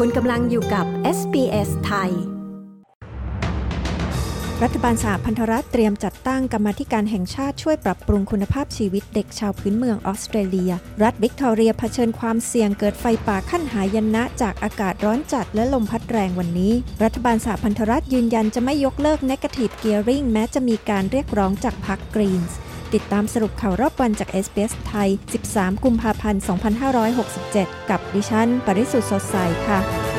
คุณกำลังอยู่กับ SBS ไทย รัฐบาลสหพันธรัฐเตรียมจัดตั้งกรรมาธิการแห่งชาติช่วยปรับปรุงคุณภาพชีวิตเด็กชาวพื้นเมืองออสเตรเลีย รัฐวิกตอเรียเผชิญความเสี่ยงเกิดไฟป่าขั้นหายนะจากอากาศร้อนจัดและลมพัดแรงวันนี้ รัฐบาลสหพันธรัฐยืนยันจะไม่ยกเลิก Negative Gearing แม้จะมีการเรียกร้องจากพรรคกรีนส์ ติดตามสรุปข่าวรอบวันจาก SBS ไทย 13 กุมภาพันธ์ 2567 กับดิฉัน ปริสุทธ์สดใสค่ะ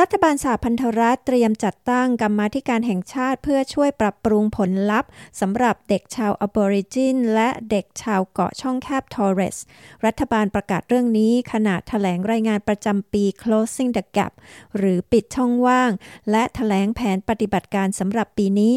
รัฐบาลสหพันธรัฐเตรียมจัดตั้งกรรมาธิการแห่งชาติเพื่อช่วยปรับปรุงผลลัพธ์สำหรับเด็กชาวอบอริจิน และเด็กชาวเกาะช่องแคบทอร์เรส รัฐบาลประกาศเรื่องนี้ขณะแถลงรายงานประจำปี Closing the Gap หรือปิดช่องว่าง และแถลงแผนปฏิบัติการสำหรับปีนี้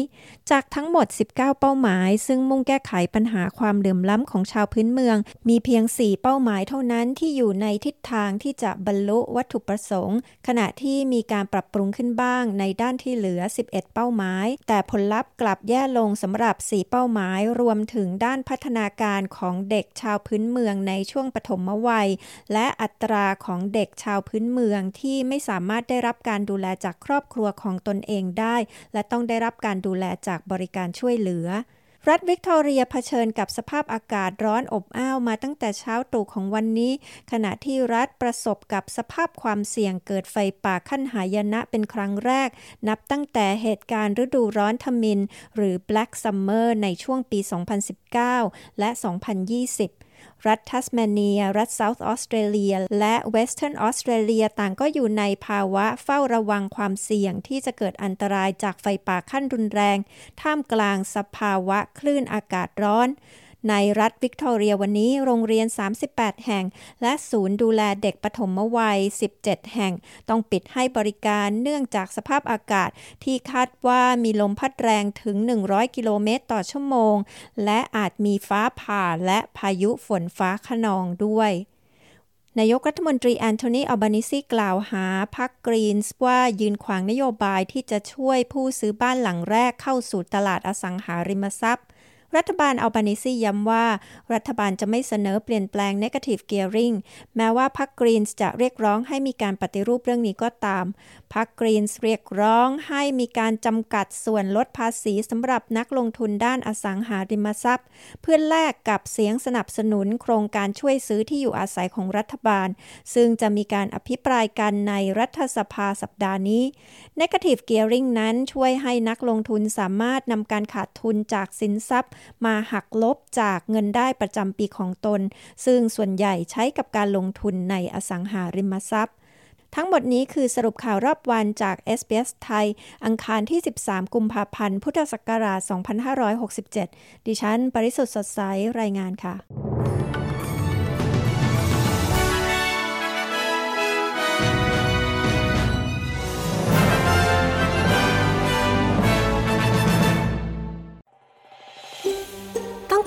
จากทั้งหมด 19 เป้าหมาย ซึ่งมุ่งแก้ไขปัญหาความเหลื่อมล้ำของชาวพื้นเมือง มีเพียง 4 เป้าหมายเท่านั้นที่อยู่ในทิศทางที่จะบรรลุวัตถุประสงค์ ขณะที่มีการปรับปรุงขึ้นบ้างในด้านที่เหลือ 11 เป้าหมาย แต่ผลลัพธ์กลับแย่ลงสำหรับ 4 เป้าหมาย รวมถึงด้านพัฒนาการของเด็กชาวพื้นเมืองในช่วงปฐมวัย และอัตราของเด็กชาวพื้นเมืองที่ไม่สามารถได้รับการดูแลจากครอบครัวของตนเองได้ และต้องได้รับการดูแลจากบริการช่วยเหลือ รัฐวิกตอเรียเผชิญกับสภาพอากาศร้อนอบอ้าวมาตั้งแต่เช้าตรู่ของวันนี้ ขณะที่รัฐประสบกับสภาพความเสี่ยงเกิดไฟป่าขั้นหายนะเป็นครั้งแรก นับตั้งแต่เหตุการณ์ฤดูร้อนทมิฬ หรือ Black Summer ในช่วงปี 2019 และ 2020 รัฐทัสเมเนีย รัฐเซาท์ออสเตรเลีย และเวสเทิร์นออสเตรเลียต่างก็อยู่ในภาวะเฝ้าระวังความเสี่ยงที่จะเกิดอันตรายจากไฟป่าขั้นรุนแรง ท่ามกลางสภาวะคลื่นอากาศร้อน ในรัฐวิกตอเรียวันนี้โรงเรียน 38 แห่ง และศูนย์ดูแลเด็กปฐมวัย 17 แห่ง ต้องปิดให้บริการเนื่องจากสภาพอากาศที่คาดว่ามีลมพัดแรงถึง 100 กิโลเมตรต่อชั่วโมง และอาจมีฟ้าผ่าและพายุฝนฟ้าคะนองด้วยนายกรัฐมนตรีแอนโทนีอัลบานิซีกล่าวหาพรรคกรีนส์ว่ายืนขวางนโยบายที่จะช่วยผู้ซื้อบ้านหลังแรกเข้าสู่ตลาดอสังหาริมทรัพย์ รัฐบาลอัลบานิซีย้ำว่า รัฐบาลจะไม่เสนอเปลี่ยนแปลง negative gearing แม้ว่าพรรคกรีนส์จะเรียกร้องให้มีการปฏิรูปเรื่องนี้ก็ตามพรรคกรีนส์เรียกร้องให้มีการจำกัดส่วนลดภาษีสำหรับนักลงทุนด้านอสังหาริมทรัพย์ เพื่อแลกกับเสียงสนับสนุนโครงการช่วยซื้อที่อยู่อาศัยของรัฐบาล ซึ่งจะมีการอภิปรายกันในรัฐสภาสัปดาห์นี้ negative gearing นั้นช่วยให้นักลงทุนสามารถนำการขาดทุนจากสินทรัพย์มาหักลบจากเงินได้ประจำปีของตน ซึ่งส่วนใหญ่ใช้กับการลงทุนในอสังหาริมทรัพย์ ทั้งหมดนี้คือสรุปข่าวรอบวันจาก s อ s ไทย อังคารที่ 13 กุมภาพันธ์ พุทธศักราช 2567 ดิฉัน ปริสุทธ์สดใส รายงานค่ะ